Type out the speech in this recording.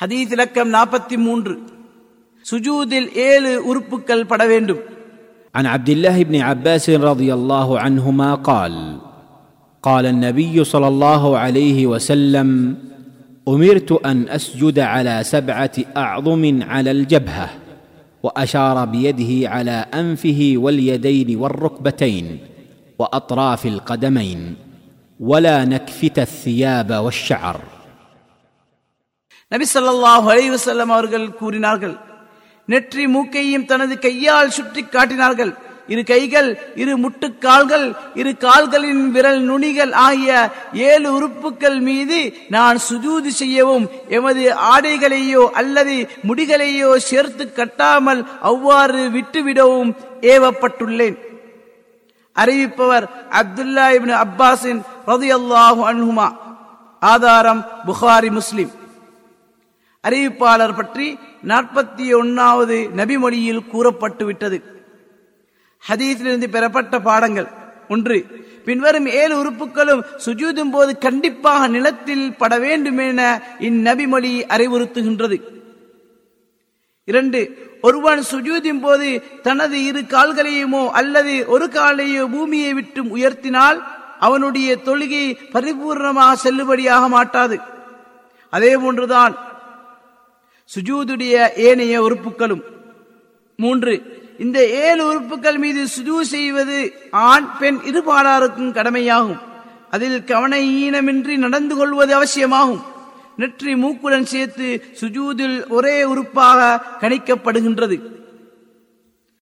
ஹதீஸ் இலக்கம் நாற்பத்தி மூன்று சுஜூதில் ஏழு உறுப்புக்கள் பட வேண்டும் عن عبد الله بن عباس رضي الله عنهما قال قال النبي صلى الله عليه وسلم امرت ان اسجد على سبعه اعظم على الجبهه واشار بيده على انفه واليدين والركبتين واطراف القدمين ولا نكفت الثياب والشعر நபி சொல்லாஹ் அலைஹி செல்லம் அவர்கள் கூறினார்கள் நெற்றி மூக்கையும் தனது கையால் சுற்றி காட்டினார்கள். இரு கைகள் இரு முட்டுக்கால்கள் இரு கால்களின் விரல் நுனிகள் ஆகிய ஏழு உறுப்புகள் மீது நான் சுஜூதி செய்யவும் எமது ஆடைகளையோ அல்லது முடிகளையோ சேர்த்து கட்டாமல் அவ்வாறு விட்டுவிடவும் ஏவப்பட்டுள்ளேன். அறிவிப்பவர் அப்துல்லா இப்னு அப்பாஸின் ரதியல்லாஹு அன்ஹுமா. ஆதாரம் புகாரி முஸ்லிம். அறிவிப்பாளர் பற்றி நாற்பத்தி ஒன்னாவது நபிமொழியில் கூறப்பட்டு விட்டது ஹதீஸிலிருந்து பெறப்பட்ட பாடங்கள். ஒன்று பின்வரும் ஏழு உறுப்புகளும் சுஜூதும் போது கண்டிப்பாக நிலத்தில் பட வேண்டும் என இந்நபிமொழி அறிவுறுத்துகின்றது. இரண்டு ஒருவன் சுஜூதின் போது தனது இரு கால்களையுமோ அல்லது ஒரு காலையோ பூமியை விட்டு உயர்த்தினால் அவனுடைய தொழுகை பரிபூர்ணமாக செல்லுபடியாக மாட்டாது. அதே போன்றுதான் சுஜூதுடைய ஏனைய உறுப்புகளும். மூன்று இந்த ஏழு உறுப்புகள் மீது சுஜூ செய்வது ஆண் பெண் இருபாலாருக்கும் கடமையாகும். அதில் கவன ஈனமின்றி நடந்து கொள்வது அவசியமாகும். நெற்றி மூக்குடன் சேர்த்து சுஜூதில் ஒரே உறுப்பாக கணிக்கப்படுகின்றது.